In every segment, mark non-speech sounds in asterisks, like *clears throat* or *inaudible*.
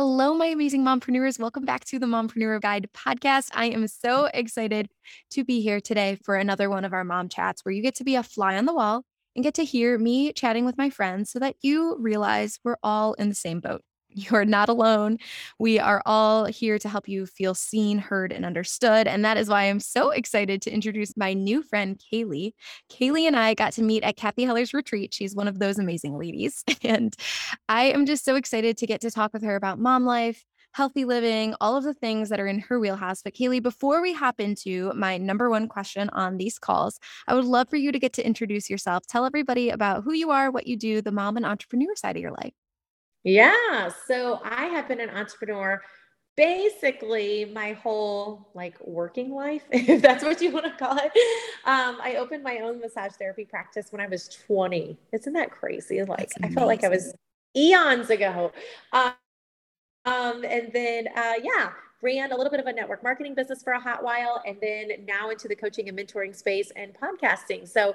Hello, my amazing mompreneurs. Welcome back to the Mompreneur Guide podcast. I am so excited to be here today for another one of our mom chats where you get to be a fly on the wall and get to hear me chatting with my friends so that you realize we're all in the same boat. You're not alone. We are all here to help you feel seen, heard, and understood. And that is why I'm so excited to introduce my new friend, Kaylee. Kaylee and I got to meet at Cathy Heller's retreat. She's one of those amazing ladies. *laughs* And I am just so excited to get to talk with her about mom life, healthy living, all of the things that are in her wheelhouse. But Kaylee, before we hop into my number one question on these calls, I would love for you to get to introduce yourself. Tell everybody about who you are, what you do, the mom and entrepreneur side of your life. Yeah. So I have been an entrepreneur basically my whole like working life, *laughs* if that's what you want to call it. Um, I opened my own massage therapy practice when I was 20. Isn't that crazy? Like I felt like I was eons ago. Um, um, and then, uh, yeah, ran a little bit of a network marketing business for a hot while, and then now into the coaching and mentoring space and podcasting. So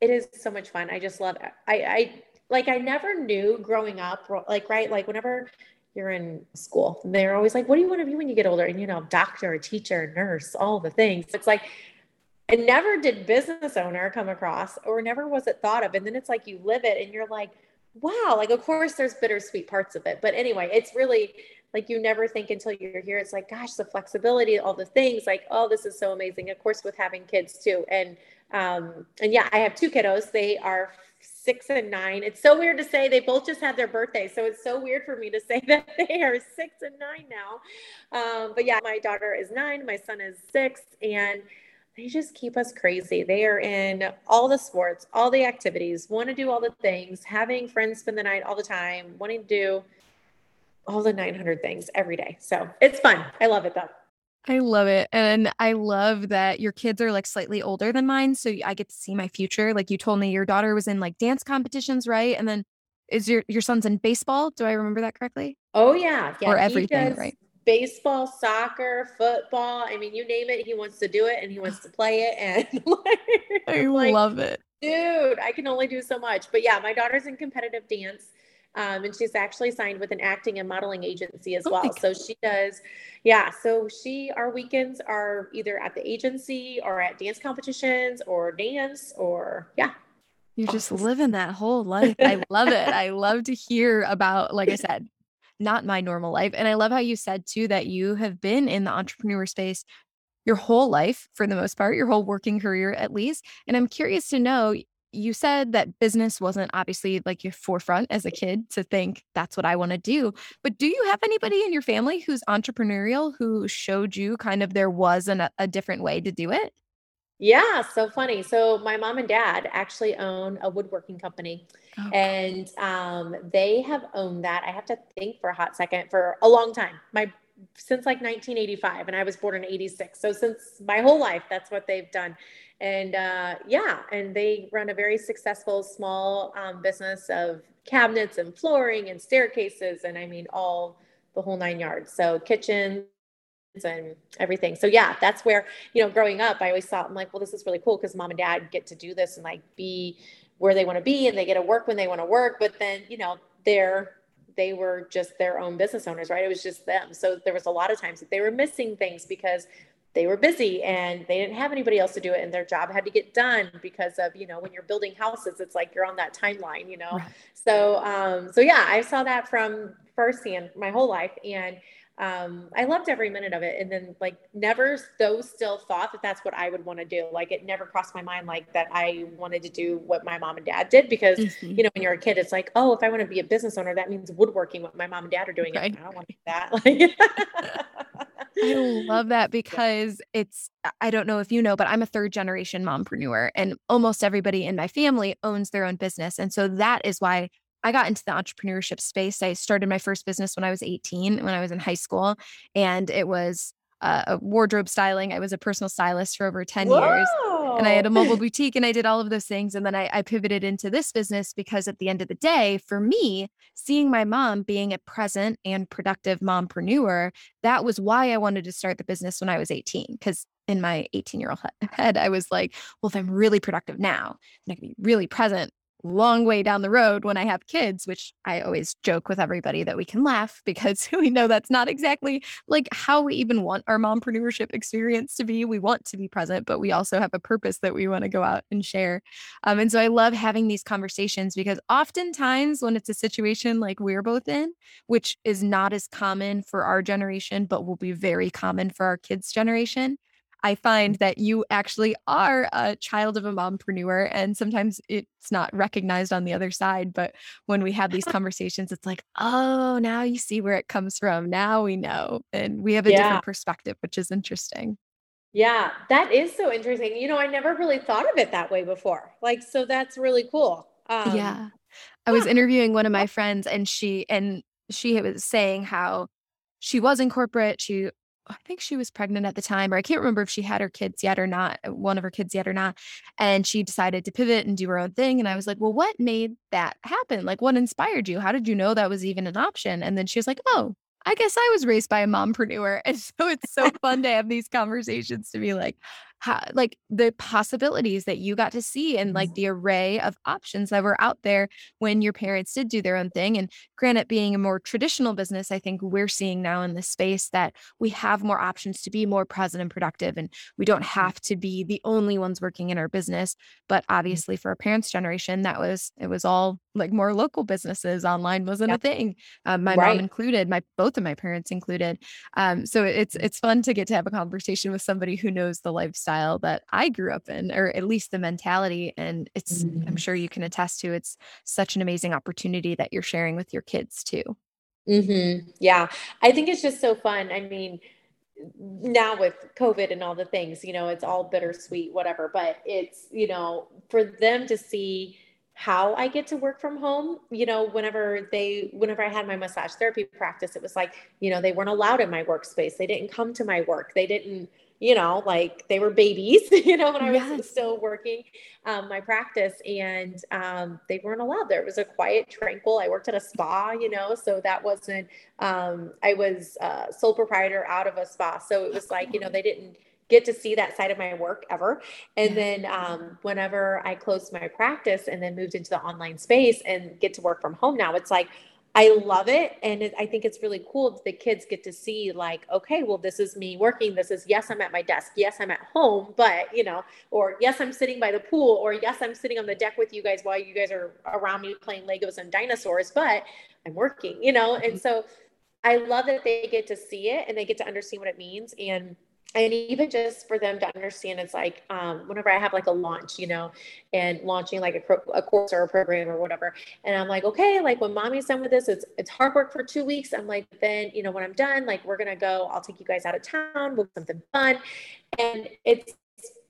it is so much fun. I just love it. I, I like I never knew growing up, like, right, like whenever you're in school, they're always like, what do you want to be when you get older? And, you know, doctor, teacher, nurse, all the things. It's like, I never did business owner come across or never was it thought of. And then it's like you live it and you're like, wow, like, of course, there's bittersweet parts of it. But anyway, it's really like you never think until you're here. It's like, gosh, the flexibility, all the things like, oh, this is so amazing. Of course, with having kids too. And, um, and yeah, I have two kiddos. They are six and nine. It's so weird to say they both just had their birthday. So it's so weird for me to say *laughs* that they are six and nine now. Um, but yeah, my daughter is nine, my son is six, and they just keep us crazy. They are in all the sports, all the activities, want to do all the things, having friends spend the night all the time, wanting to do all the 900 things every day. So it's fun. I love it though. I love it. And I love that your kids are like slightly older than mine. So I get to see my future. Like you told me your daughter was in like dance competitions, right? And then is your your son's in baseball? Do I remember that correctly? Oh yeah. yeah or everything, right? Baseball, soccer, football. I mean, you name it, he wants to do it and he wants to play it. And like, *laughs* I like, love it. Dude, I can only do so much. But yeah, my daughter's in competitive dance. Um, and she's actually signed with an acting and modeling agency as oh well. So she does, yeah. So she, our weekends are either at the agency or at dance competitions or dance or, yeah. You're just living that whole life. I love it. I love to hear about, like I said, not my normal life. And I love how you said too that you have been in the entrepreneur space your whole life for the most part, your whole working career at least. And I'm curious to know you said that business wasn't obviously like your forefront as a kid to think that's what I want to do. But do you have anybody in your family who's entrepreneurial who showed you kind of there was an, a different way to do it? Yeah, so funny. So my mom and dad actually own a woodworking company, oh. and um, they have owned that. I have to think for a hot second for a long time. My since like 1985, and I was born in '86. So since my whole life, that's what they've done and uh, yeah, and they run a very successful small um, business of cabinets and flooring and staircases, and I mean all the whole nine yards. So kitchens and everything. So yeah, that's where you know, growing up, I always thought I'm like, well, this is really cool because mom and dad get to do this and like be where they want to be, and they get to work when they want to work. But then you know, they're they were just their own business owners, right? It was just them. So there was a lot of times that they were missing things because they were busy and they didn't have anybody else to do it and their job had to get done because of you know when you're building houses it's like you're on that timeline you know right. so um so yeah i saw that from firsthand my whole life and um, I loved every minute of it. And then like never though still thought that that's what I would want to do. Like it never crossed my mind like that I wanted to do what my mom and dad did because mm-hmm. you know, when you're a kid, it's like, oh, if I want to be a business owner, that means woodworking what my mom and dad are doing. Right. I don't want to do that. *laughs* *laughs* I love that *laughs* because it's I don't know if you know, but I'm a third generation mompreneur and almost everybody in my family owns their own business. And so that is why I got into the entrepreneurship space. I started my first business when I was 18, when I was in high school, and it was uh, a wardrobe styling. I was a personal stylist for over 10 Whoa. years. And I had a mobile *laughs* boutique and I did all of those things. And then I, I pivoted into this business because at the end of the day, for me, seeing my mom being a present and productive mompreneur, that was why I wanted to start the business when I was 18. Because in my 18 year old head, I was like, well, if I'm really productive now, and I can be really present long way down the road when I have kids, which I always joke with everybody that we can laugh *laughs* because we know that's not exactly like how we even want our mompreneurship experience to be. We want to be present, but we also have a purpose that we want to go out and share. Um, and so I love having these conversations because oftentimes when it's a situation like we're both in, which is not as common for our generation, but will be very common for our kids' generation, I find that you actually are a child of a mompreneur. And sometimes it's not recognized on the other side. But when we have these *laughs* conversations, it's like, oh, now you see where it comes from. Now we know. And we have a yeah. different perspective, which is interesting. Yeah, that is so interesting. You know, I never really thought of it that way before. Like, so that's really cool. Um, yeah. I was interviewing one of my friends and she, and she was saying how she was in corporate. She I think she was pregnant at the time, or I can't remember if she had her kids yet or not, uh, one of her kids yet or not. And she decided to pivot and do her own thing. And I was like, well, what made that happen? Like, what inspired you? How did you know that was even an option? And then she was like, oh, I guess I was raised by a mompreneur. *laughs* And so it's so fun to have these conversations to be like, how, like the possibilities that you got to see and like mm-hmm. the array of options that were out there when your parents did do their own thing. And granted, being a more traditional business, I think we're seeing now in this space that we have more options to be more present and productive. And we don't mm-hmm. have to be the only ones working in our business. But mm-hmm. obviously, for our parents' generation, that was, it was all like more local businesses. Online wasn't a thing. Um, my right. mom included, my both of my parents included. Um, so it's, it's fun to get to have a conversation with somebody who knows the lifestyle lifestyle that I grew up in, or at least the mentality. And it's, mm-hmm. I'm sure you can attest to, it's such an amazing opportunity that you're sharing with your kids too. Mm-hmm. Yeah. I think it's just so fun. I mean, now with COVID and all the things, you know, it's all bittersweet, whatever, but it's, you know, for them to see, how I get to work from home. You know, whenever they, whenever I had my massage therapy practice, it was like, you know, they weren't allowed in my workspace. They didn't come to my work. They didn't, you know, like they were babies, *laughs* you know, when I was yes. still working um, my practice and um, they weren't allowed there. It was a quiet, tranquil. I worked at a spa, you know, so that wasn't, um, I was uh, sole proprietor out of a spa. So it was like, you know, they didn't get to see that side of my work ever. And then um, whenever I closed my practice and then moved into the online space and get to work from home now, it's like, I love it. And it, I think it's really cool that the kids get to see, like, okay, well, this is me working. This is, yes, I'm at my desk. Yes, I'm at home, but, you know, or yes, I'm sitting by the pool, or yes, I'm sitting on the deck with you guys while you guys are around me playing Legos and dinosaurs, but I'm working, you know? And mm-hmm. so I love that they get to see it and they get to understand what it means. And and even just for them to understand it's like um, whenever i have like a launch you know and launching like a, a, course or a program or whatever and i'm like okay like when mommy's done with this it's it's hard work for two weeks. I'm like then you know when i'm done like we're gonna go i'll take you guys out of town we'll do something fun. And it's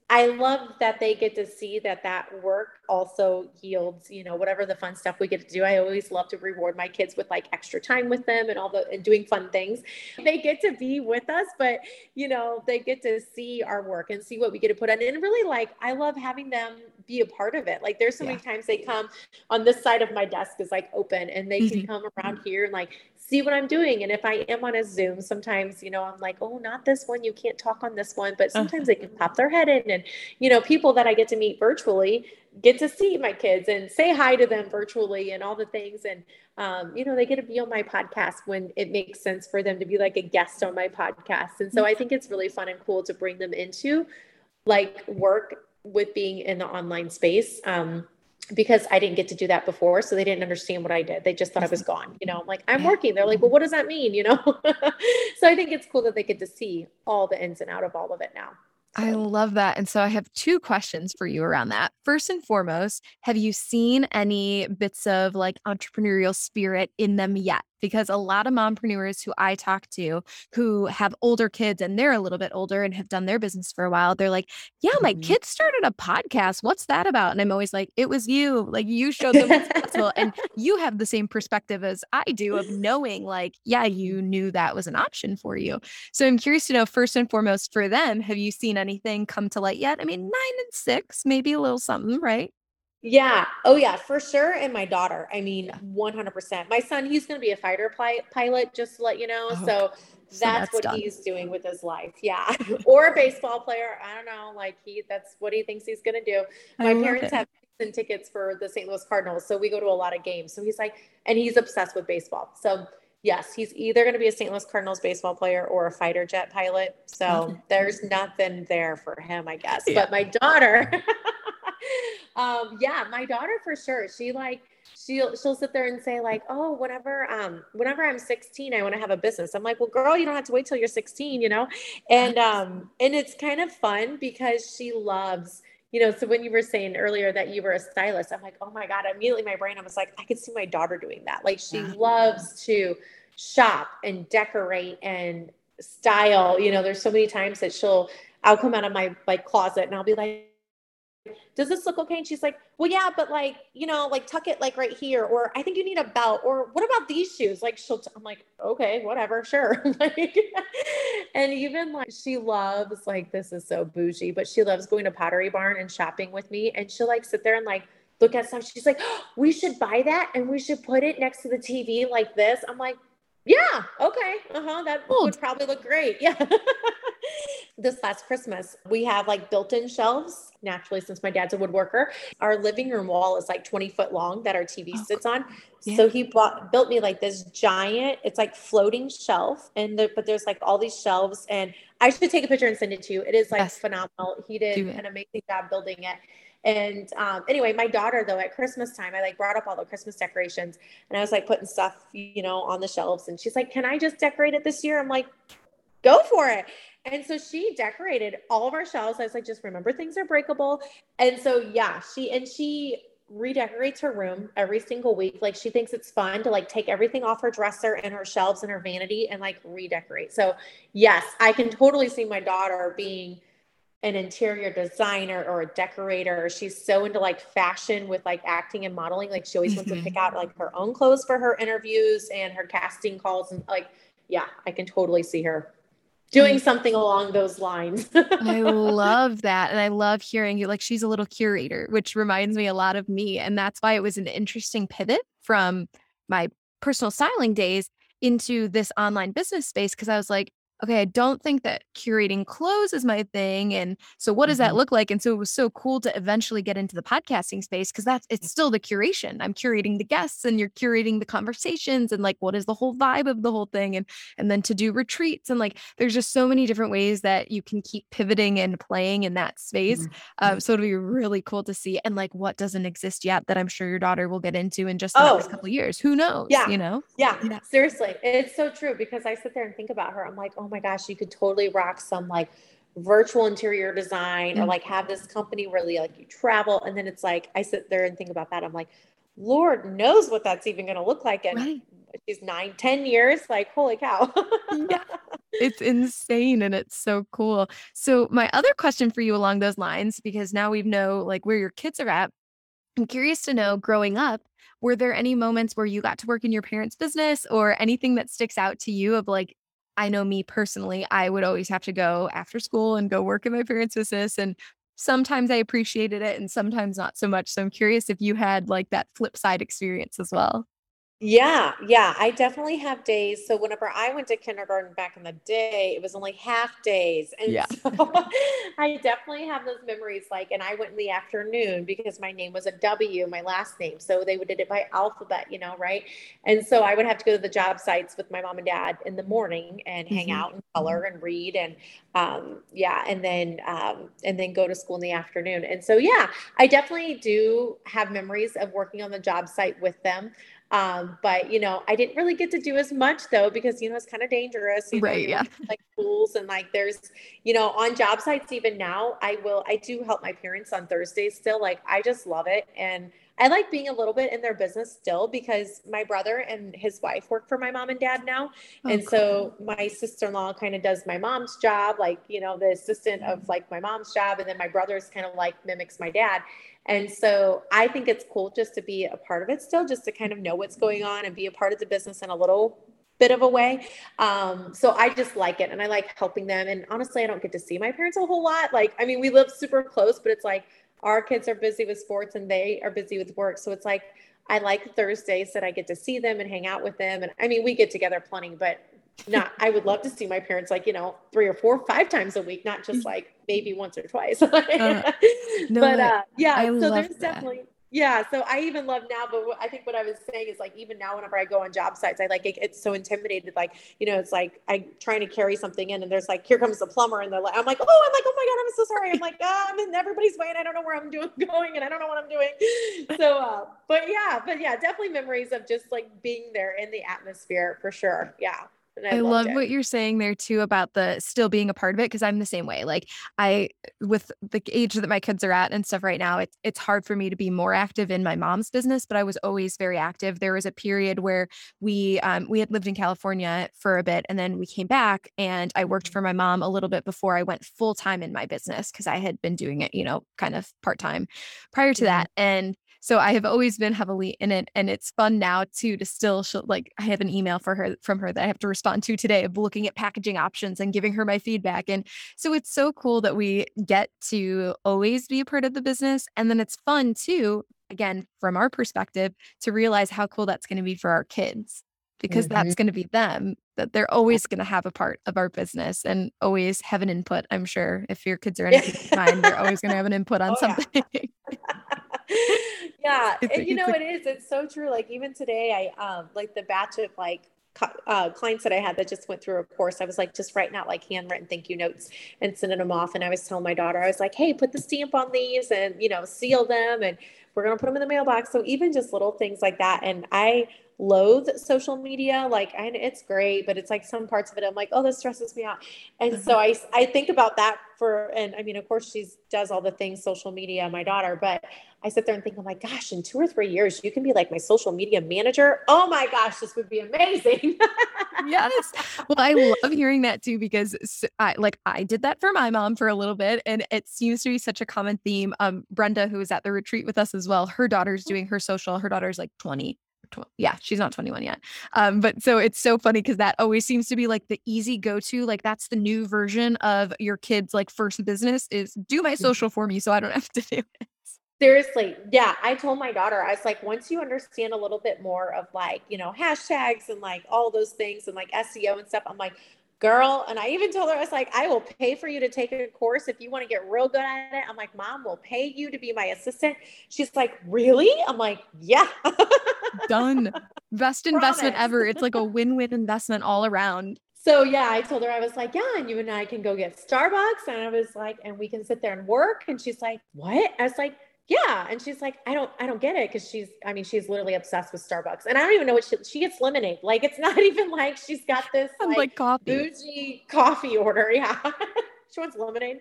I love that they get to see that that work also yields, you know, whatever the fun stuff we get to do. I always love to reward my kids with like extra time with them and all the and doing fun things. They get to be with us, but you know, they get to see our work and see what we get to put on. And really like I love having them be a part of it. Like there's so yeah. many times they come on this side of my desk is like open and they mm-hmm. can come around here and like see what I'm doing. And if I am on a Zoom, sometimes, you know, I'm like, oh, not this one. You can't talk on this one. But sometimes uh-huh. they can pop their head in. And, you know, people that I get to meet virtually get to see my kids and say hi to them virtually and all the things. And, um, you know, they get to be on my podcast when it makes sense for them to be like a guest on my podcast. And so I think it's really fun and cool to bring them into like work with being in the online space. Um, because I didn't get to do that before. So they didn't understand what I did. They just thought I was gone. You know, I'm like, I'm working. They're like, well, what does that mean? You know? *laughs* so I think it's cool that they get to see all the ins and out of all of it now. I love that. And so I have two questions for you around that. First and foremost, have you seen any bits of like entrepreneurial spirit in them yet? Because a lot of mompreneurs who I talk to who have older kids and they're a little bit older and have done their business for a while, they're like, Yeah, my mm-hmm. kids started a podcast. What's that about? And I'm always like, It was you. Like you showed them what's possible. And *laughs* you have the same perspective as I do of *laughs* knowing, like, yeah, you knew that was an option for you. So I'm curious to know, first and foremost, for them, have you seen anything come to light yet? I mean, nine and six, maybe a little something, right? Yeah. Oh, yeah, for sure. And my daughter, I mean, yeah. 100%. My son, he's going to be a fighter pli- pilot, just to let you know. Oh, so, that's, so that's what done. he's doing with his life. Yeah. *laughs* *laughs* or a baseball player. I don't know. Like, he, that's what he thinks he's going to do. My parents it. have season tickets for the St. Louis Cardinals. So we go to a lot of games. So he's like, and he's obsessed with baseball. So yes, he's either going to be a St. Louis Cardinals baseball player or a fighter jet pilot. So there's nothing there for him, I guess. Yeah. But my daughter, *laughs* um, yeah, my daughter for sure. She like, she'll she'll sit there and say like oh whenever um whenever i'm 16 i want to have a business i'm like well girl you don't have to wait till you're 16 you know and um and it's kind of fun because she loves you know, so when you were saying earlier that you were a stylist, I'm like, oh my God, immediately my brain, I was like, I could see my daughter doing that. Like she yeah. loves to shop and decorate and style. You know, there's so many times that she'll, I'll come out of my like closet and I'll be like, does this look okay? And she's like, well, yeah, but like, you know, like tuck it like right here, or I think you need a belt, or what about these shoes? Like she'll, I'm like, okay, whatever, sure. *laughs* like, and even like she loves like this is so bougie, but she loves going to Pottery Barn and shopping with me, and she'll like sit there and like look at stuff. She's like, oh, *gasps* we should buy that and we should put it next to the TV like this. I'm like, yeah, okay, uh huh, that cool. would probably look great. Yeah. *laughs* this last Christmas, we have like built in shelves naturally since my dad's a woodworker. Our living room wall is like 20 foot long that our TV oh, sits on. Yeah. So he bought built me like this giant, it's like floating shelf. And the, but there's like all these shelves. And I should take a picture and send it to you. It is like yes. phenomenal. He did an amazing job building it. And um, anyway, my daughter though at Christmas time, I like brought up all the Christmas decorations and I was like putting stuff, you know, on the shelves. And she's like, "Can I just decorate it this year?" I'm like, "Go for it." And so she decorated all of our shelves. I was like, just remember things are breakable. And so, yeah, she, and she redecorates her room every single week. Like she thinks it's fun to like take everything off her dresser and her shelves and her vanity and like redecorate. So, yes, I can totally see my daughter being an interior designer or a decorator. She's so into like fashion with like acting and modeling. Like she always mm-hmm. wants to pick mm-hmm. out like her own clothes for her interviews and her casting calls. And like, yeah, I can totally see her doing something along those lines. I *laughs* love that. And I love hearing you like she's a little curator, which reminds me a lot of me. And that's why it was an interesting pivot from my personal styling days into this online business space. Cause I was like, okay, I don't think that curating clothes is my thing. And so what does mm-hmm. that look like? And so it was so cool to eventually get into the podcasting space because that's it's still the curation. I'm curating the guests and you're curating the conversations and like what is the whole vibe of the whole thing and and then to do retreats and like there's just so many different ways that you can keep pivoting and playing in that space. Mm-hmm. Um, so it'll be really cool to see and like what doesn't exist yet that I'm sure your daughter will get into in just the oh. next couple years. Who knows? Yeah. You know? Yeah. yeah. Seriously. It's so true because I sit there and think about her. I'm like, oh oh my gosh, you could totally rock some like virtual interior design mm-hmm. or like have this company really like you travel. And then it's like, I sit there and think about that. I'm like, Lord knows what that's even going to look like. And right. she's nine, ten years, like, holy cow. yeah. *laughs* It's insane and it's so cool. So my other question for you along those lines, because now we know like where your kids are at, I'm curious to know growing up, were there any moments where you got to work in your parents' business or anything that sticks out to you of like I know me personally, I would always have to go after school and go work in my parents' business. And sometimes I appreciated it and sometimes not so much. So I'm curious if you had like that flip side experience as well. Yeah, yeah, I definitely have days. So whenever I went to kindergarten back in the day, it was only half days. And yeah. so *laughs* I definitely have those memories like and I went in the afternoon because my name was a W, my last name. So they would did it by alphabet, you know, right? And so I would have to go to the job sites with my mom and dad in the morning and hang mm-hmm. out and color and read and um yeah, and then um and then go to school in the afternoon. And so yeah, I definitely do have memories of working on the job site with them. Um, but you know, I didn't really get to do as much though because you know it's kind of dangerous. You right. Know, yeah. Like schools and like there's, you know, on job sites even now, I will I do help my parents on Thursdays still. Like I just love it. And I like being a little bit in their business still because my brother and his wife work for my mom and dad now. Oh, and cool. so my sister-in-law kind of does my mom's job, like, you know, the assistant of like my mom's job. And then my brother's kind of like mimics my dad. And so I think it's cool just to be a part of it still, just to kind of know what's going on and be a part of the business in a little bit of a way. Um, so I just like it and I like helping them. And honestly, I don't get to see my parents a whole lot. Like, I mean, we live super close, but it's like our kids are busy with sports and they are busy with work. So it's like, I like Thursdays that I get to see them and hang out with them. And I mean, we get together plenty, but not I would love to see my parents like, you know, three or four, five times a week, not just like maybe once or twice. *laughs* uh, no, but uh yeah, I so there's that. definitely yeah. So I even love now, but I think what I was saying is like, even now, whenever I go on job sites, I like, it, it's so intimidated. Like, you know, it's like I'm trying to carry something in and there's like, here comes the plumber. And they're like, I'm like, oh, I'm like, oh my God, I'm so sorry. I'm like, I'm in everybody's way and I don't know where I'm doing *laughs* going and I don't know what I'm doing. So, uh, but yeah, but yeah, definitely memories of just like being there in the atmosphere for sure. Yeah. I, I love it. what you're saying there too about the still being a part of it because I'm the same way. Like I with the age that my kids are at and stuff right now, it's it's hard for me to be more active in my mom's business, but I was always very active. There was a period where we um we had lived in California for a bit and then we came back and I worked for my mom a little bit before I went full time in my business because I had been doing it, you know, kind of part-time prior to mm-hmm. that. And so I have always been heavily in it. And it's fun now too to still like I have an email for her from her that I have to respond to today of looking at packaging options and giving her my feedback. And so it's so cool that we get to always be a part of the business. And then it's fun too, again, from our perspective, to realize how cool that's going to be for our kids because mm-hmm. that's going to be them that they're always going to have a part of our business and always have an input i'm sure if your kids are anything *laughs* mine they're always going to have an input on oh, something yeah. *laughs* *laughs* yeah. and you know, it is. It's so true. Like even today, I um like the batch of like uh, clients that I had that just went through a course, I was like just writing out like handwritten thank you notes and sending them off. And I was telling my daughter, I was like, hey, put the stamp on these and you know seal them, and we're gonna put them in the mailbox. So even just little things like that. And I loathe social media. Like I, it's great, but it's like some parts of it, I'm like, oh, this stresses me out. And so *laughs* I, I think about that for, and I mean, of course she does all the things social media, my daughter, but I sit there and think, oh my gosh, in two or three years, you can be like my social media manager. Oh my gosh, this would be amazing. yes. Well, I love hearing that too, because I like, I did that for my mom for a little bit and it seems to be such a common theme. Um, Brenda, who was at the retreat with us as well, her daughter's mm. doing her social, her daughter's like 20 yeah, she's not 21 yet. Um, but so it's so funny because that always seems to be like the easy go to. Like that's the new version of your kids' like first business is do my social for me so I don't *laughs* have to do it. Seriously. Yeah. I told my daughter, I was like, once you understand a little bit more of like, you know, hashtags and like all those things and like SEO and stuff, I'm like, girl. And I even told her, I was like, I will pay for you to take a course if you want to get real good at it. I'm like, mom will pay you to be my assistant. She's like, really? I'm like, yeah. *laughs* Done. Best investment Promise. ever. It's like a win win investment all around. So yeah, I told her, I was like, yeah, and you and I can go get Starbucks. And I was like, and we can sit there and work. And she's like, what? I was like, yeah. And she's like, I don't, I don't get it. Cause she's, I mean, she's literally obsessed with Starbucks. And I don't even know what she, she gets lemonade. Like, it's not *laughs* even like she's got this like, like coffee. bougie coffee order. *laughs* Yeah. she wants lemonade.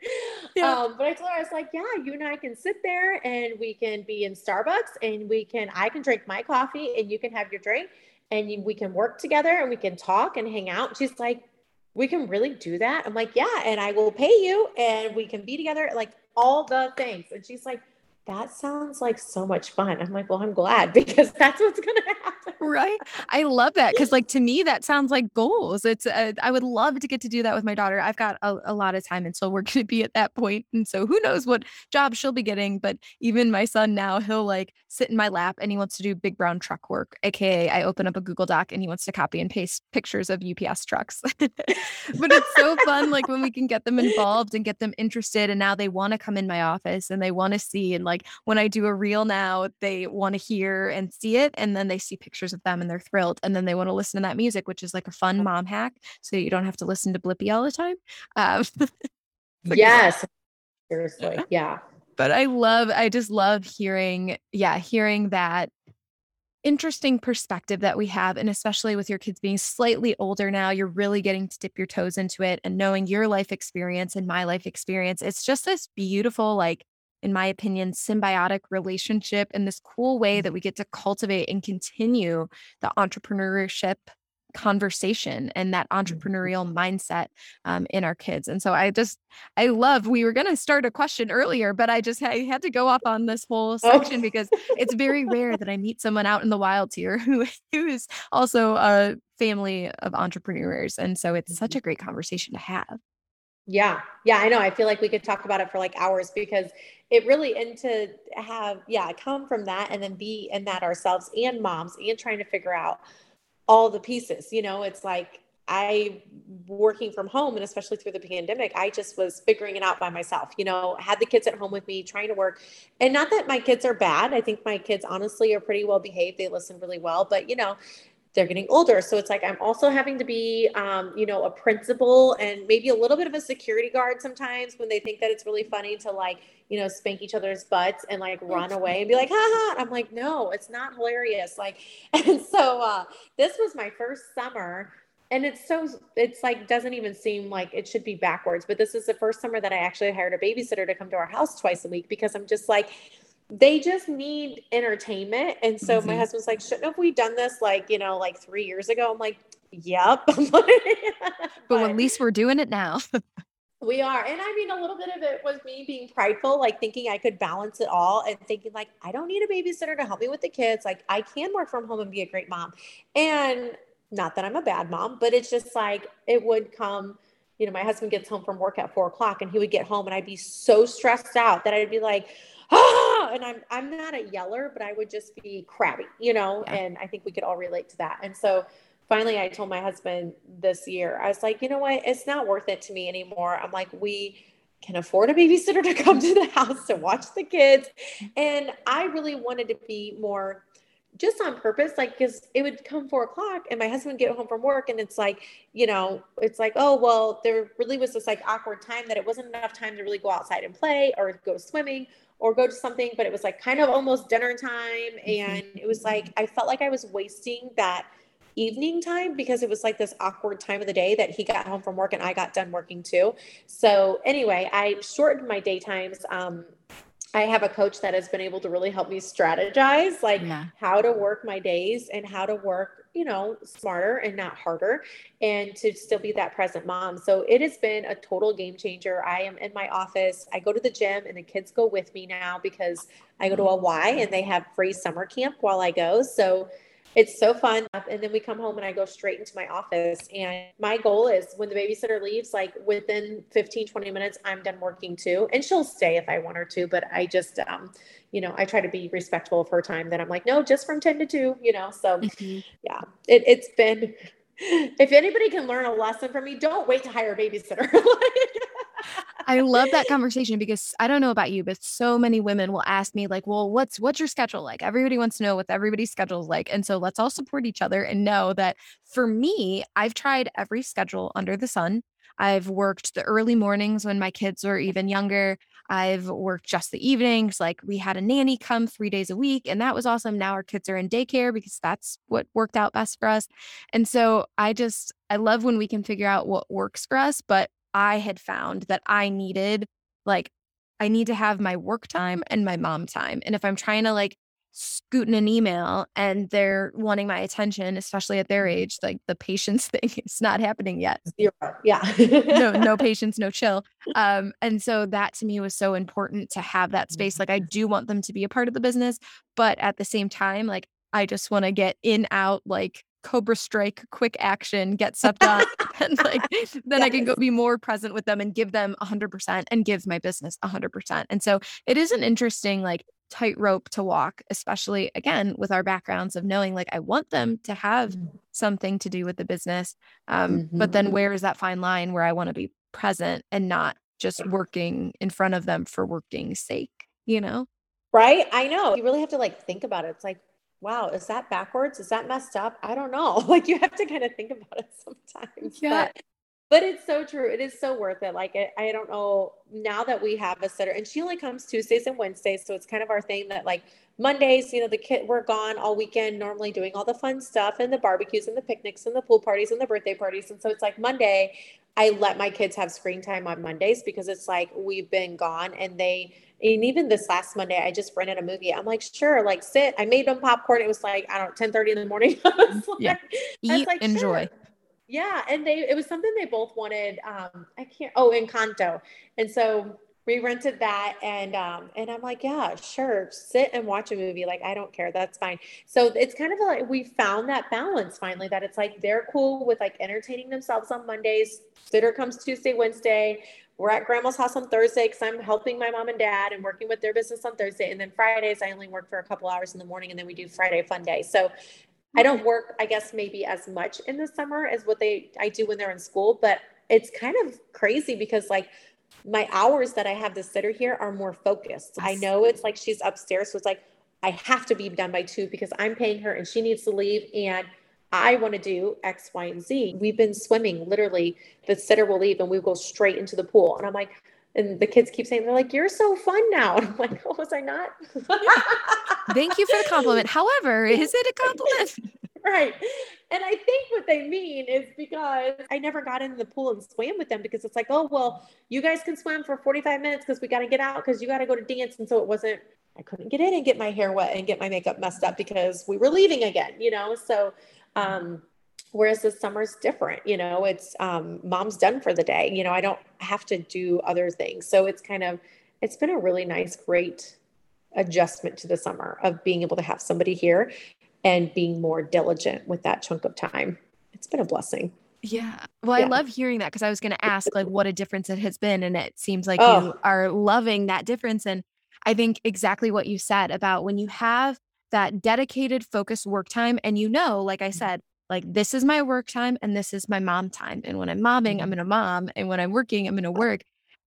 Yeah. Um, but I told her, I was like, yeah, you and I can sit there and we can be in Starbucks and we can, I can drink my coffee and you can have your drink and you, we can work together and we can talk and hang out. She's like, we can really do that. I'm like, yeah. And I will pay you and we can be together, like all the things. And she's like, that sounds like so much fun. I'm like, well, I'm glad *laughs* because that's what's going to happen. Right. I love that. Cause like to me, that sounds like goals. It's, uh, I would love to get to do that with my daughter. I've got a, a lot of time until we're going to be at that point. And so who knows what job she'll be getting. But even my son now, he'll like sit in my lap and he wants to do big brown truck work. AKA, I open up a Google Doc and he wants to copy and paste pictures of UPS trucks. *laughs* but it's so fun. Like when we can get them involved and get them interested. And now they want to come in my office and they want to see and like, like when I do a reel now, they want to hear and see it. And then they see pictures of them and they're thrilled. And then they want to listen to that music, which is like a fun mom hack. So you don't have to listen to Blippi all the time. Um, *laughs* yes. Seriously. *laughs* Yeah. But I love, I just love hearing, yeah, hearing that interesting perspective that we have. And especially with your kids being slightly older now, you're really getting to dip your toes into it and knowing your life experience and my life experience. It's just this beautiful, like, in my opinion, symbiotic relationship and this cool way that we get to cultivate and continue the entrepreneurship conversation and that mm-hmm. entrepreneurial mindset um, in our kids. And so I just, I love, we were going to start a question earlier, but I just I had to go up on this whole oh. section because it's very rare that I meet someone out in the wild here who, *laughs* who is also a family of entrepreneurs. And so it's such mm-hmm. a great conversation to have. Yeah. Yeah, I know. I feel like we could talk about it for like hours because it really and to have yeah, come from that and then be in that ourselves and moms and trying to figure out all the pieces, you know, it's like I working from home and especially through the pandemic, I just was figuring it out by myself. You know, had the kids at home with me trying to work. And not that my kids are bad. I think my kids honestly are pretty well behaved. They listen really well, but you know, they're getting older. So it's like I'm also having to be, um, you know, a principal and maybe a little bit of a security guard sometimes when they think that it's really funny to like, you know, spank each other's butts and like run away and be like, ha ha. I'm like, no, it's not hilarious. Like, *laughs* and so uh, this was my first summer. And it's so, it's like, doesn't even seem like it should be backwards. But this is the first summer that I actually hired a babysitter to come to our house twice a week because I'm just like, they just need entertainment. And so mm-hmm. my husband's like, shouldn't have we done this like, you know, like three years ago? I'm like, yep. *laughs* but, but at least we're doing it now. *laughs* we are. And I mean, a little bit of it was me being prideful, like thinking I could balance it all and thinking like, I don't need a babysitter to help me with the kids. Like I can work from home and be a great mom. And not that I'm a bad mom, but it's just like, it would come, you know, my husband gets home from work at four o'clock and he would get home and I'd be so stressed out that I'd be like, ah, *gasps* and I'm I'm not a yeller, but I would just be crabby, you know, yeah. and I think we could all relate to that. And so finally I told my husband this year, I was like, you know what, it's not worth it to me anymore. I'm like, we can afford a babysitter to come to the house to watch the kids. And I really wanted to be more just on purpose, like, because it would come four o'clock and my husband would get home from work and it's like, you know, it's like, oh, well, there really was this like awkward time that it wasn't enough time to really go outside and play or go swimming or go to something, but it was like kind of almost dinner time. Mm-hmm. And it was like, I felt like I was wasting that evening time because it was like this awkward time of the day that he got home from work and I got done working too. So anyway, I shortened my daytimes. Um, I have a coach that has been able to really help me strategize like yeah. how to work my days and how to work, you know, smarter and not harder and to still be that present mom. So it has been a total game changer. I am in my office. I go to the gym and the kids go with me now because I go to a Y and they have free summer camp while I go. So it's so fun. And then we come home and I go straight into my office. And my goal is when the babysitter leaves, like within 15, 20 minutes, I'm done working too. And she'll stay if I want her to, but I just, um, you know, I try to be respectful of her time that I'm like, no, just from 10 to 2, you know. So mm-hmm. yeah, it, it's been *laughs* if anybody can learn a lesson from me, don't wait to hire a babysitter. *laughs* I love that conversation because I don't know about you, but so many women will ask me like, "Well, what's what's your schedule like?" Everybody wants to know what everybody's schedule is like. And so let's all support each other and know that for me, I've tried every schedule under the sun. I've worked the early mornings when my kids were even younger. I've worked just the evenings. Like we had a nanny come three days a week, and that was awesome. Now our kids are in daycare because that's what worked out best for us. And so I just, I love when we can figure out what works for us. But I had found that I needed, like, I need to have my work time and my mom time. And if I'm trying to like scooting an email and they're wanting my attention, especially at their age, like the patience *laughs* thing is not happening yet. Zero. Yeah. no, no *laughs* patience, no chill. Um, and so that to me was so important to have that space. Like I do want them to be a part of the business, but at the same time, like I just want to get in, out, like Cobra Strike, quick action, get stuff done. *laughs* *laughs* and like then yes. I can go be more present with them and give them 100% and give my business 100%. And so it is an interesting like tightrope to walk, especially again with our backgrounds of knowing like I want them to have mm-hmm. something to do with the business. Um, mm-hmm. But then mm-hmm. where is that fine line where I want to be present and not just working in front of them for working's sake, you know? Right. I know. You really have to like think about it. It's like, wow, is that backwards? Is that messed up? I don't know. *laughs* Like you have to kind of think about it sometimes. Yeah. But, but it's so true. It is so worth it. Like it, I don't know now that we have a sitter and she only comes Tuesdays and Wednesdays. So it's kind of our thing that like Mondays, you know, the kid we're gone all weekend, normally doing all the fun stuff and the barbecues and the picnics and the pool parties and the birthday parties. And so it's like Monday, I let my kids have screen time on Mondays because it's like we've been gone and they and even this last Monday, I just rented a movie. I'm like, sure, like sit. I made them popcorn. It was like, I don't know, 10 30 in the morning. *laughs* like, yeah. Eat, like, enjoy. Sure. Yeah. And they it was something they both wanted. Um, I can't oh, Encanto. And so we rented that and um and I'm like, yeah, sure, sit and watch a movie. Like, I don't care. That's fine. So it's kind of like we found that balance finally that it's like they're cool with like entertaining themselves on Mondays. Sitter comes Tuesday, Wednesday we're at grandma's house on Thursday because I'm helping my mom and dad and working with their business on Thursday. And then Fridays, I only work for a couple hours in the morning and then we do Friday fun day. So I don't work, I guess, maybe as much in the summer as what they I do when they're in school, but it's kind of crazy because like my hours that I have the sitter here are more focused. I know it's like she's upstairs, so it's like I have to be done by two because I'm paying her and she needs to leave and I want to do X, Y, and Z. We've been swimming literally. The sitter will leave and we go straight into the pool. And I'm like, and the kids keep saying, they're like, you're so fun now. And *laughs* I'm like, oh, was I not? *laughs* Thank you for the compliment. However, is it a compliment? *laughs* right. And I think what they mean is because I never got in the pool and swam with them because it's like, oh, well, you guys can swim for 45 minutes because we got to get out because you got to go to dance. And so it wasn't, I couldn't get in and get my hair wet and get my makeup messed up because we were leaving again, you know? So, um, whereas the summer's different, you know, it's um, mom's done for the day, you know, I don't have to do other things. So it's kind of, it's been a really nice, great adjustment to the summer of being able to have somebody here and being more diligent with that chunk of time. It's been a blessing. Yeah. Well, yeah. I love hearing that because I was going to ask like what a difference it has been. And it seems like oh. you are loving that difference. And I think exactly what you said about when you have that dedicated, focused work time, and you know, like I mm-hmm. said, like this is my work time and this is my mom time. And when I'm momming, I'm mm-hmm. going to mom. And when I'm working, I'm going to work.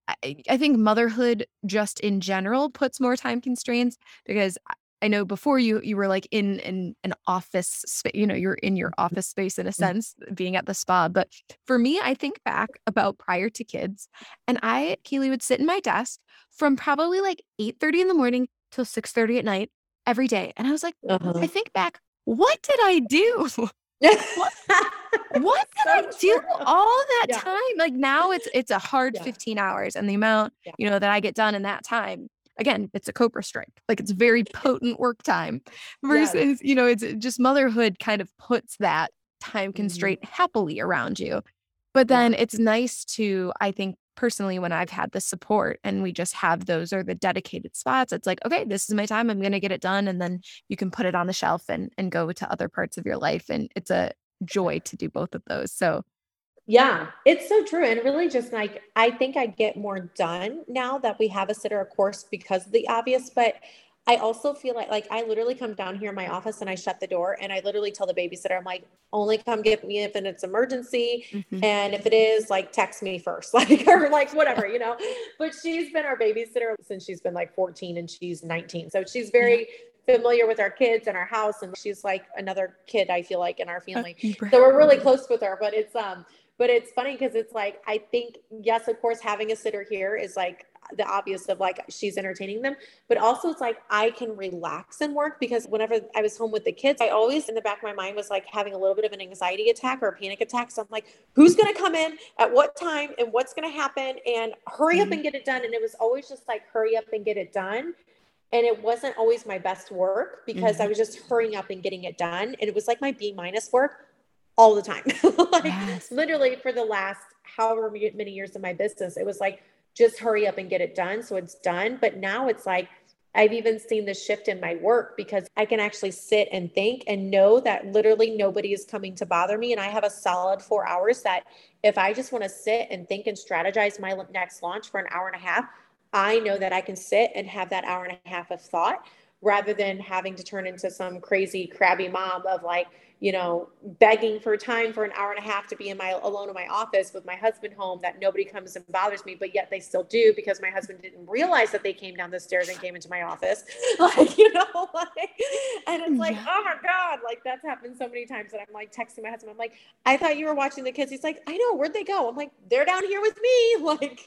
I, I think motherhood just in general puts more time constraints because I know before you you were like in in an office space, you know, you're in your mm-hmm. office space in a sense, being at the spa. But for me, I think back about prior to kids, and I, Kaylee, would sit in my desk from probably like 8 30 in the morning till 6 30 at night every day. And I was like, uh-huh. I think back, what did I do? *laughs* what, what *laughs* did so I do true. all that yeah. time? Like now it's it's a hard yeah. 15 hours and the amount, yeah. you know, that I get done in that time again, it's a Cobra strike. Like it's very *laughs* potent work time versus, you know, it's just motherhood kind of puts that time mm-hmm. constraint mm-hmm. happily around you. But then it's nice to, I think personally, when I've had the support and we just have those or the dedicated spots, it's like, okay, this is my time. I'm going to get it done. And then you can put it on the shelf and, and go to other parts of your life. And it's a joy to do both of those. So yeah, it's so true. And really just like, I think I get more done now that we have a sitter, of course, because of the obvious, but I also feel like, like I literally come down here in my office and I shut the door and I literally tell the babysitter, I'm like, only come get me if it's emergency. Mm-hmm. And if it is like, text me first, *laughs* like, or like whatever, you know, but she's been our babysitter since she's been like 14 and she's 19. So she's very, familiar with our kids and our house and she's like another kid i feel like in our family so we're really close with her but it's um but it's funny because it's like i think yes of course having a sitter here is like the obvious of like she's entertaining them but also it's like i can relax and work because whenever i was home with the kids i always in the back of my mind was like having a little bit of an anxiety attack or a panic attack so i'm like who's going to come in at what time and what's going to happen and hurry up mm-hmm. and get it done and it was always just like hurry up and get it done and it wasn't always my best work because mm-hmm. i was just hurrying up and getting it done and it was like my b minus work all the time. *laughs* like yes. literally for the last however many years of my business, it was like, just hurry up and get it done. So it's done. But now it's like, I've even seen the shift in my work because I can actually sit and think and know that literally nobody is coming to bother me. And I have a solid four hours that if I just want to sit and think and strategize my next launch for an hour and a half, I know that I can sit and have that hour and a half of thought rather than having to turn into some crazy crabby mom of like, you know, begging for time for an hour and a half to be in my alone in my office with my husband home that nobody comes and bothers me, but yet they still do because my husband didn't realize that they came down the stairs and came into my office. *laughs* Like, you know, *laughs* like, and it's like, oh my God, like that's happened so many times that I'm like texting my husband. I'm like, I thought you were watching the kids. He's like, I know, where'd they go? I'm like, they're down here with me. *laughs* Like,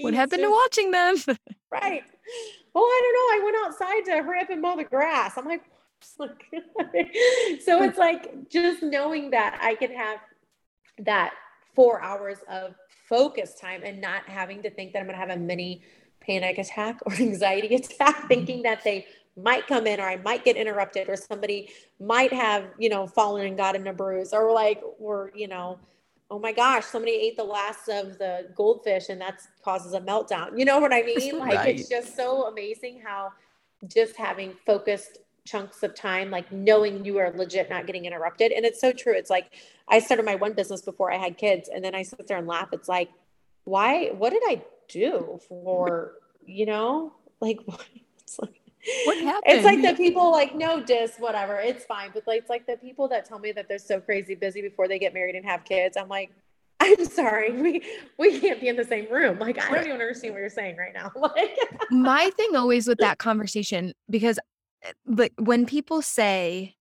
what happened to watching them? right. Oh, I don't know. I went outside to hurry up and mow the grass. I'm like, *laughs* so it's like just knowing that I can have that four hours of focus time and not having to think that I'm going to have a mini panic attack or *laughs* anxiety attack, mm-hmm. thinking that they might come in or I might get interrupted or somebody might have, you know, fallen and gotten a bruise or like, or, you know, oh my gosh, somebody ate the last of the goldfish and that causes a meltdown. You know what I mean? *laughs* Like right. it's just so amazing how just having focused chunks of time, like knowing you are legit not getting interrupted. And it's so true. It's like I started my one business before I had kids, and then I sit there and laugh. It's like, why? What did I do for, you know, like, *laughs* it's like What happened? It's like the people like no dis whatever it's fine, but like it's like the people that tell me that they're so crazy busy before they get married and have kids. I'm like, I'm sorry, we we can't be in the same room. Like I don't even understand what you're saying right now. *laughs* Like my thing always with that conversation because but eh, when people say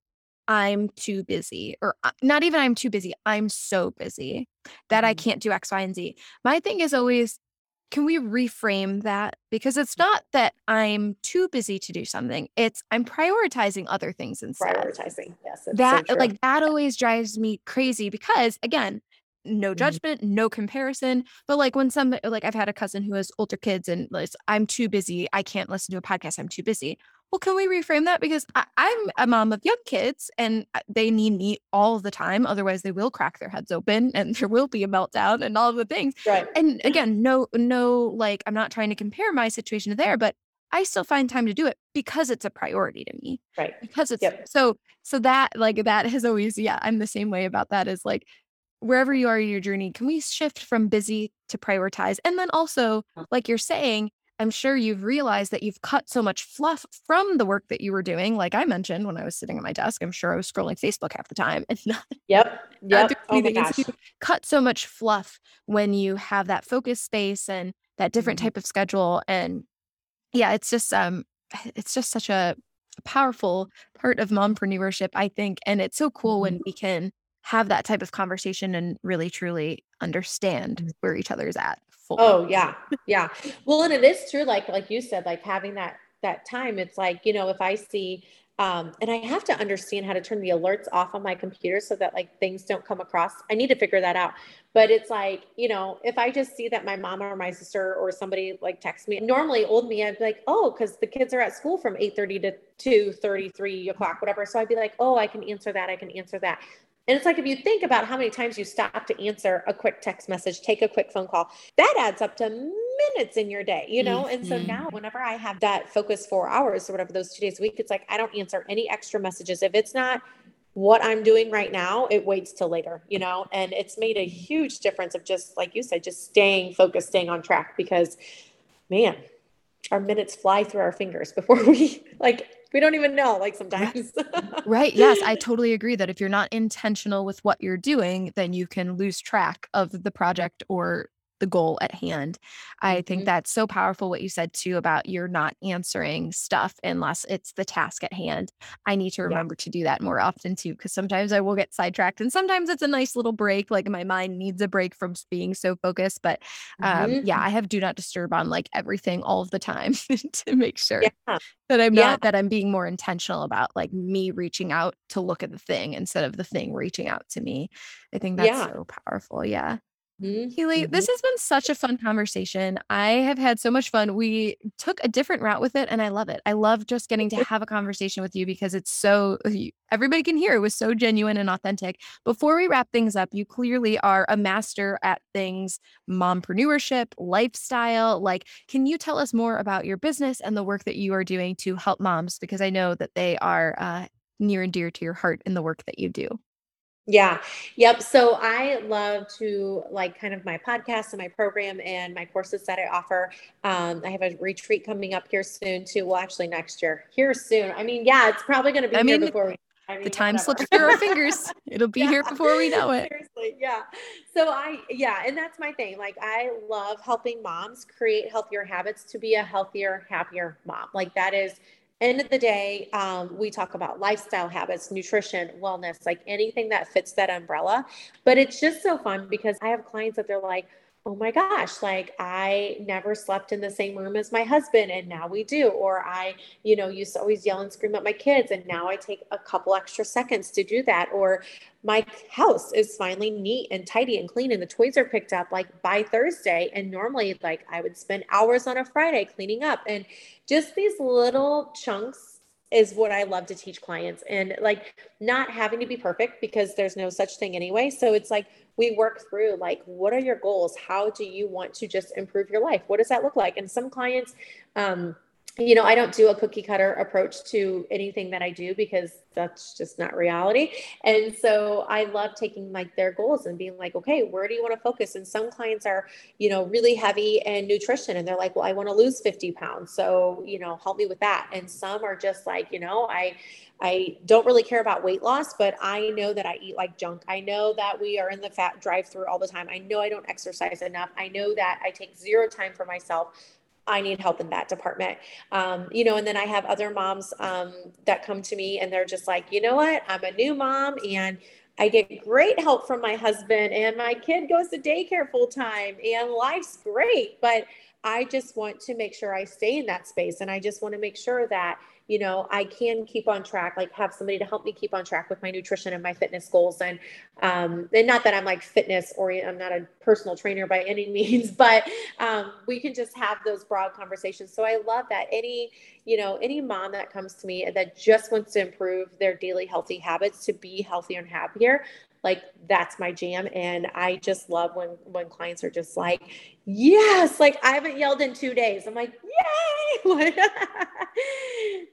I'm too busy, or uh, not even I'm too busy, I'm so busy that I Mhm. can't do X, Y, and Z. My thing is always, can we reframe that? Because it's not that I'm too busy to do something, it's I'm prioritizing other things instead. prioritizing. Yes, it's so That like that always drives me crazy because again, no Mhm. judgment, no comparison. But like when some like I've had a cousin who has older kids and like I'm too busy, I can't listen to a podcast, I'm too busy. Well, can we reframe that? Because I, I'm a mom of young kids and uh, they need me all the time. Otherwise, they will crack their heads open and *laughs* there will be a meltdown and all the things. right. And *clears throat* again, no, no, like I'm not trying to compare my situation to there, but I still find time to do it because it's a priority to me Right. because it's Yep. so so that like that has always yeah i'm the same way about that is like wherever you are in your journey can we shift from busy to prioritize and then also like you're saying i'm sure you've realized that you've cut so much fluff from the work that you were doing like i mentioned when i was sitting at my desk i'm sure i was scrolling facebook half the time and not, Yep. *laughs* not Yep. doing Oh my gosh. you cut so much fluff when you have that focus space and that different Mhm. type of schedule and yeah it's just um *sighs* it's just such a powerful part of mompreneurship i think and it's so cool when we can have that type of conversation and really truly understand where each other's at fully. Oh yeah. Yeah. Well, and it is true, like like you said, like having that that time, it's like, you know, if I see um, and I have to understand how to turn the alerts off on my computer so that like things don't come across. I need to figure that out. But it's like, you know, if I just see that my mom or my sister or somebody like texts me, normally old me, I'd be like, oh, because the kids are at school from 8 30 to 2 33 o'clock, whatever. So I'd be like, oh, I can answer that. I can answer that. And it's like if you think about how many times you stop to answer a quick text message, take a quick phone call, that adds up to minutes in your day, you know? And so Mhm. now, whenever I have that focus four hours or whatever those two days a week, it's like I don't answer any extra messages. If it's not what I'm doing right now, it waits till later, you know? And it's made a huge difference of just, like you said, just staying focused, staying on track because, man, our minutes fly through our fingers *laughs* before we, like, we don't even know, like sometimes. *laughs* right yes i totally agree that if you're not intentional with what you're doing then you can lose track of the project or the goal at hand i think Mhm. that's so powerful what you said too about you're not answering stuff unless it's the task at hand i need to Yeah. remember to do that more often too because sometimes i will get sidetracked and sometimes it's a nice little break like my mind needs a break from being so focused but um Mhm. yeah i have do not disturb on like everything all of the time *laughs* to make sure Yeah. that I'm Yeah. not that I'm being more intentional about like me reaching out to look at the thing instead of the thing reaching out to me. I think that's Yeah. so powerful. Yeah. Mhm. Keely, Mhm. this has been such a fun conversation. I have had so much fun. We took a different route with it and I love it. I love just getting to have a conversation with you because it's so everybody can hear it was so genuine and authentic. Before we wrap things up, you clearly are a master at things mompreneurship, lifestyle. Like, can you tell us more about your business and the work that you are doing to help moms? Because I know that they are uh, near and dear to your heart in the work that you do. Yeah. Yep. So I love to like kind of my podcast and my program and my courses that I offer. Um, I have a retreat coming up here soon too. Well, actually next year. Here soon. I mean, yeah, it's probably going to be I here mean, before we. I The time whatever. slips through our *laughs* fingers. It'll be here before we know it. Seriously, yeah. So I, yeah, and that's my thing. Like I love helping moms create healthier habits to be a healthier, happier mom. Like that is end of the day. Um, we talk about lifestyle habits, nutrition, wellness, like anything that fits that umbrella. But it's just so fun because I have clients that they're like, oh my gosh, like I never slept in the same room as my husband and now we do. Or I, you know, used to always yell and scream at my kids and now I take a couple extra seconds to do that. Or my house is finally neat and tidy and clean and the toys are picked up like by Thursday. And normally, like I would spend hours on a Friday cleaning up and just these little chunks is what I love to teach clients and like not having to be perfect because there's no such thing anyway. So it's like we work through like what are your goals? How do you want to just improve your life? What does that look like? And some clients um you know, I don't do a cookie cutter approach to anything that I do because that's just not reality. And so I love taking like their goals and being like, okay, where do you want to focus? And some clients are, you know, really heavy in nutrition and they're like, well, I want to lose 50 pounds. So, you know, help me with that. And some are just like, you know, I, I don't really care about weight loss, but I know that I eat like junk. I know that we are in the fat drive through all the time. I know I don't exercise enough. I know that I take zero time for myself. I need help in that department. Um, you know, and then I have other moms um, that come to me and they're just like, you know what? I'm a new mom and I get great help from my husband and my kid goes to daycare full time and life's great. But I just want to make sure I stay in that space. And I just want to make sure that, you know, I can keep on track, like have somebody to help me keep on track with my nutrition and my fitness goals. And um, and not that I'm like fitness oriented, I'm not a personal trainer by any *laughs* means, but um, we can just have those broad conversations. So I love that any, you know, any mom that comes to me that just wants to improve their daily healthy habits to be healthier and happier, like that's my jam. And i just love when when clients are just like yes like i haven't yelled in two days. I'm like yay! *laughs*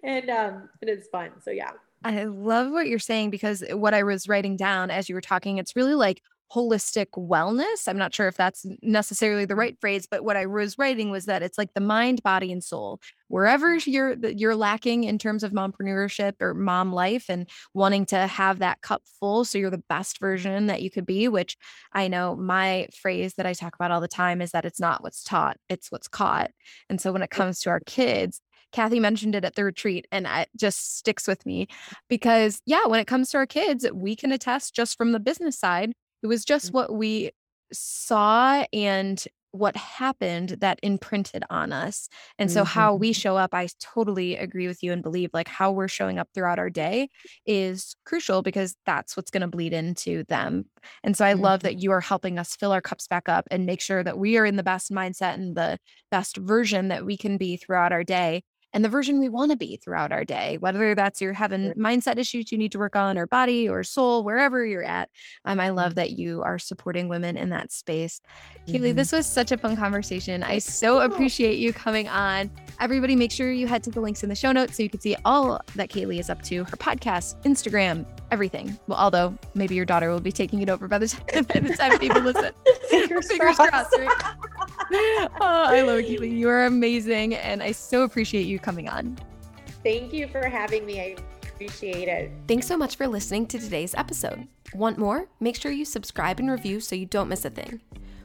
And um and it's fun. So yeah. I love what you're saying because what i was writing down as you were talking it's really like holistic wellness. I'm not sure if that's necessarily the mm. right phrase, but what I was writing was that it's like the mind, body, and soul. Wherever you're you're lacking in terms of mompreneurship or mom life and wanting to have that cup full so you're the best version that you could be, which I know my phrase that I talk about all the time is that it's not what's taught, it's what's caught. And so when it comes to our kids, Cathy mentioned it at the retreat and it just sticks with me because yeah, when it comes to our kids, we can attest just from the business side it was just mm. what we saw and what happened that imprinted on us. And so, mm-hmm. how we show up, I totally agree with you and believe like how we're showing up throughout our day is crucial because that's what's going to bleed into them. And so, I mm-hmm. love that you are helping us fill our cups back up and make sure that we are in the best mindset and the best version that we can be throughout our day and the version we want to be throughout our day, whether that's you're having mindset issues you need to work on, or body or soul, wherever you're at. Um, I love that you are supporting women in that space. Mm-hmm. Kaylee, this was such a fun conversation. I so appreciate you coming on. Everybody, make sure you head to the links in the show notes so you can see all that Kaylee is up to her podcast, Instagram, everything. Well, although maybe your daughter will be taking it over by the *laughs* time, by the time people *laughs* listen. Fingers, Fingers crossed. right? *laughs* oh, I love you. You are amazing. And I so appreciate you coming on. Thank you for having me. I appreciate it. Thanks so much for listening to today's episode. Want more? Make sure you subscribe and review so you don't miss a thing.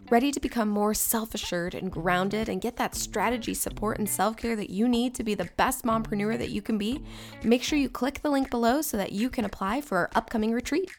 Ready to become more self assured and grounded and get that strategy, support, and self care that you need to be the best mompreneur that you can be? Make sure you click the link below so that you can apply for our upcoming retreat.